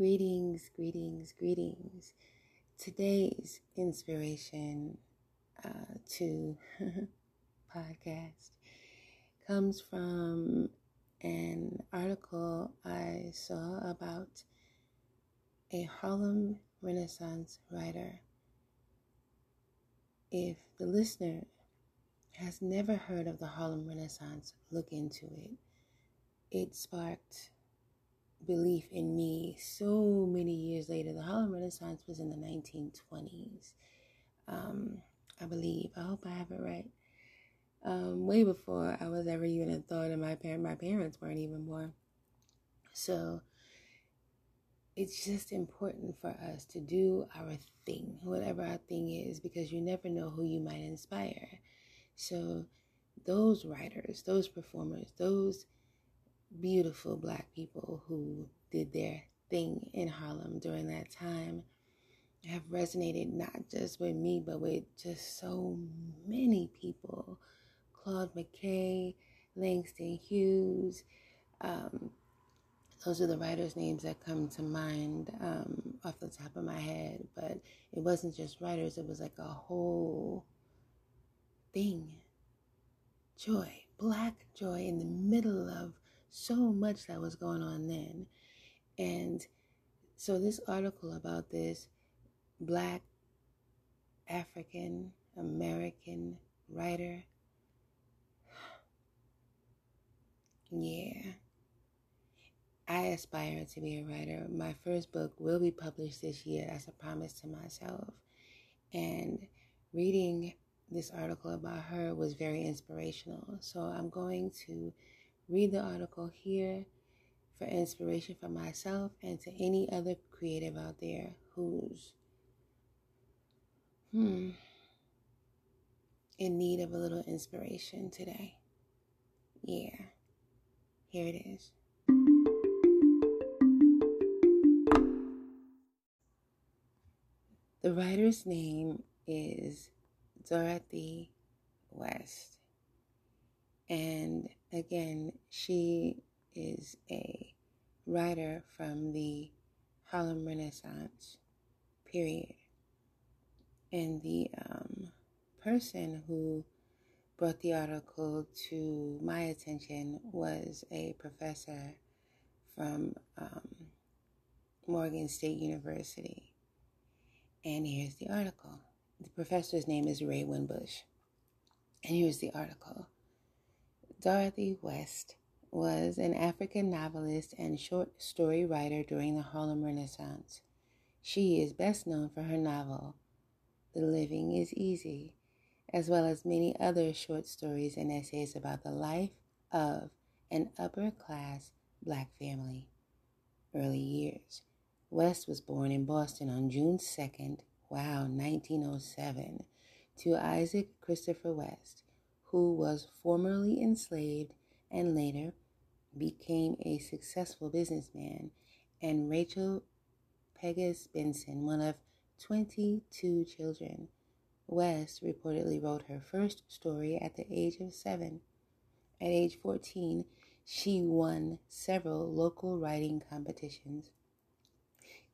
Greetings, greetings, greetings. Today's inspiration uh, to podcast comes from an article I saw about a Harlem Renaissance writer. If the listener has never heard of the Harlem Renaissance, look into it. It sparked belief in me so many years later. The Harlem Renaissance was in the 1920s, um, I believe. I hope I have it right. Um, way before I was ever even a thought, and my parent, my parents weren't even born. So it's just important for us to do our thing, whatever our thing is, because you never know who you might inspire. So those writers, those performers, those beautiful black people who did their thing in Harlem during that time have resonated not just with me, but with just so many people. Claude McKay, Langston Hughes. Um, those are the writers' names that come to mind um, off the top of my head. But it wasn't just writers, it was like a whole thing. Joy, black joy in the middle of so much that was going on then. And so, this article about this black African American writer, yeah, I aspire to be a writer. My first book will be published this year as a promise to myself. And reading this article about her was very inspirational. So, I'm going to read the article here for inspiration for myself and to any other creative out there who's hmm, in need of a little inspiration today. Yeah, here it is. The writer's name is Dorothy West. And again, she is a writer from the Harlem Renaissance period. And the um, person who brought the article to my attention was a professor from um, Morgan State University. And here's the article. The professor's name is Ray Winbush. And here's the article. Dorothy West was an African novelist and short story writer during the Harlem Renaissance. She is best known for her novel, The Living is Easy, as well as many other short stories and essays about the life of an upper class black family. Early years. West was born in Boston on June 2nd, wow, 1907, to Isaac Christopher West who was formerly enslaved and later became a successful businessman, and Rachel Pegues Benson, one of 22 children. West reportedly wrote her first story at the age of seven. At age 14, she won several local writing competitions.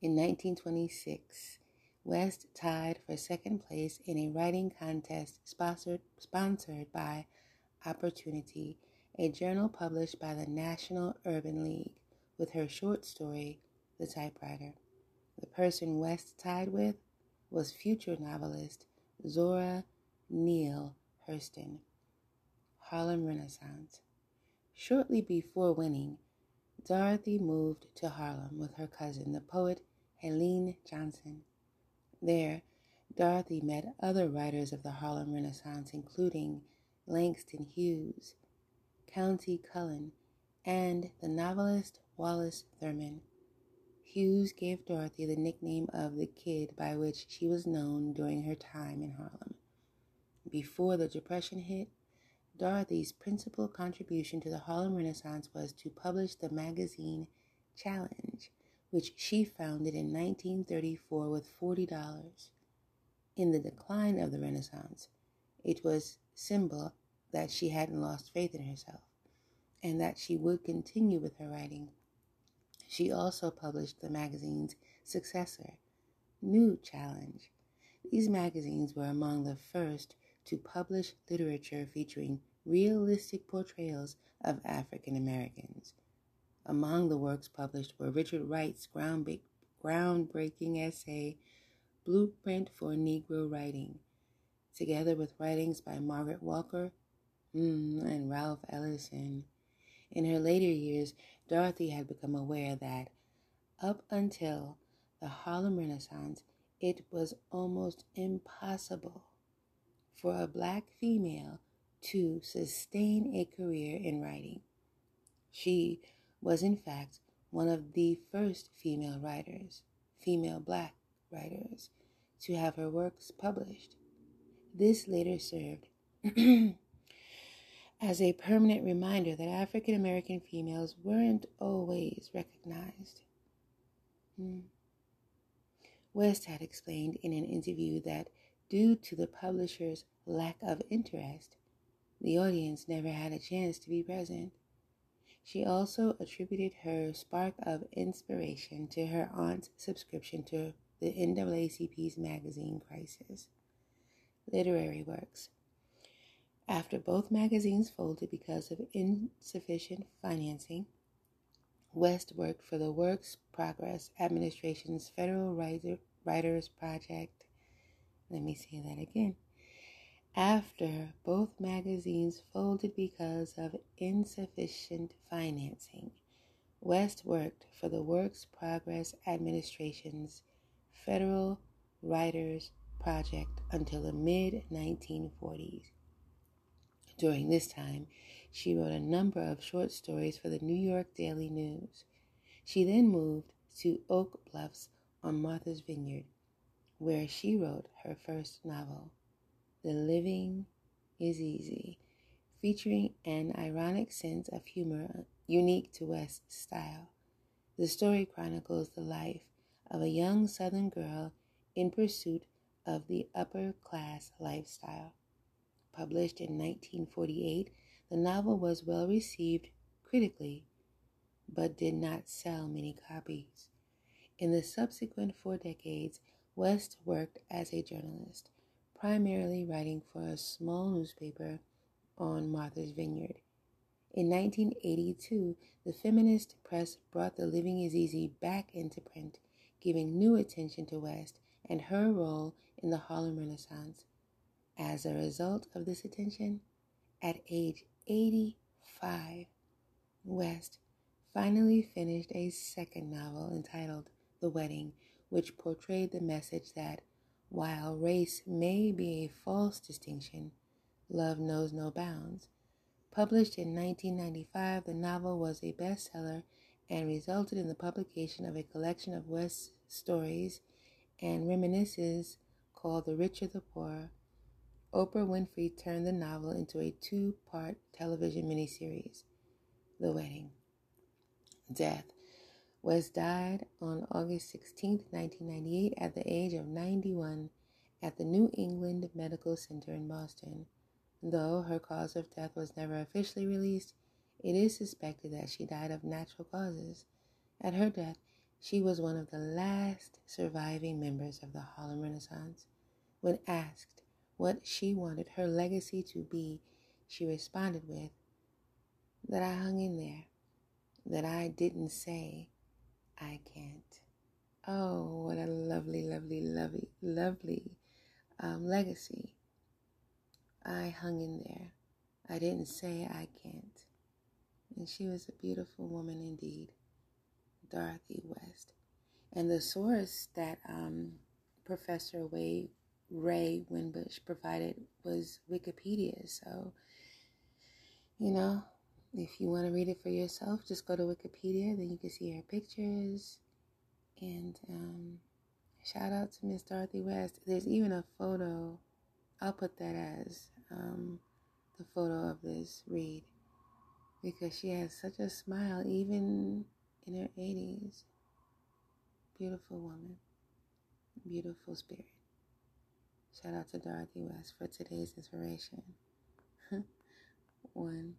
In 1926, West tied for second place in a writing contest sponsored, sponsored by Opportunity, a journal published by the National Urban League, with her short story, The Typewriter. The person West tied with was future novelist Zora Neale Hurston. Harlem Renaissance. Shortly before winning, Dorothy moved to Harlem with her cousin, the poet Helene Johnson. There, Dorothy met other writers of the Harlem Renaissance, including Langston Hughes, Countee Cullen, and the novelist Wallace Thurman. Hughes gave Dorothy the nickname of the Kid by which she was known during her time in Harlem. Before the Depression hit, Dorothy's principal contribution to the Harlem Renaissance was to publish the magazine Challenge, which she founded in 1934 with $40. In the decline of the Renaissance, it was symbol that she hadn't lost faith in herself and that she would continue with her writing. She also published the magazine's successor, New Challenge. These magazines were among the first to publish literature featuring realistic portrayals of African Americans. Among the works published were Richard Wright's groundbreaking essay, Blueprint for Negro Writing, together with writings by Margaret Walker mm, and Ralph Ellison. In her later years, Dorothy had become aware that up until the Harlem Renaissance, it was almost impossible for a black female to sustain a career in writing. She was, in fact, one of the first female writers, female black writers, to have her works published. This later served as a permanent reminder that African American females weren't always recognized. Hmm. West had explained in an interview that due to the publisher's lack of interest, the audience never had a chance to be present. She also attributed her spark of inspiration to her aunt's subscription to the NAACP's magazine Crisis. Literary works. After both magazines folded because of insufficient financing, West worked for the Works Progress Administration's Federal Writer, Writers Project. Let me say that again after both magazines folded because of insufficient financing. West worked for the Works Progress Administration's Federal Writers Project until the mid 1940s. During this time, she wrote a number of short stories for the New York Daily News. She then moved to Oak Bluffs on Martha's Vineyard, where she wrote her first novel. The Living is Easy, featuring an ironic sense of humor unique to West's style. The story chronicles the life of a young Southern girl in pursuit of the upper class lifestyle. Published in 1948, the novel was well received critically, but did not sell many copies. In the subsequent four decades, West worked as a journalist primarily writing for a small newspaper on Martha's Vineyard. In 1982, the feminist press brought The Living is Easy back into print, giving new attention to West and her role in the Harlem Renaissance. As a result of this attention, at age 85, West finally finished a second novel entitled The Wedding, which portrayed the message that while race may be a false distinction, love knows no bounds. Published in 1995, the novel was a bestseller and resulted in the publication of a collection of West's stories and reminiscences called The Richer the Poorer. Oprah Winfrey turned the novel into a two part television miniseries, The Wedding. Death. West died on August 16, 1998, at the age of 91 at the New England Medical Center in Boston. Though her cause of death was never officially released, it is suspected that she died of natural causes. At her death, she was one of the last surviving members of the Harlem Renaissance. When asked what she wanted her legacy to be, she responded with, That I hung in there, that I didn't say, I can't. Oh, what a lovely, lovely, lovely, lovely um, legacy. I hung in there. I didn't say I can't. And she was a beautiful woman indeed, Dorothy West. And the source that um, Professor Way, Ray Winbush provided was Wikipedia. So, you know, if you want to read it for yourself, just go to Wikipedia. Then you can see her pictures. And um, shout out to Miss Dorothy West. There's even a photo. I'll put that as um, the photo of this read because she has such a smile, even in her 80s. Beautiful woman, beautiful spirit. Shout out to Dorothy West for today's inspiration. One.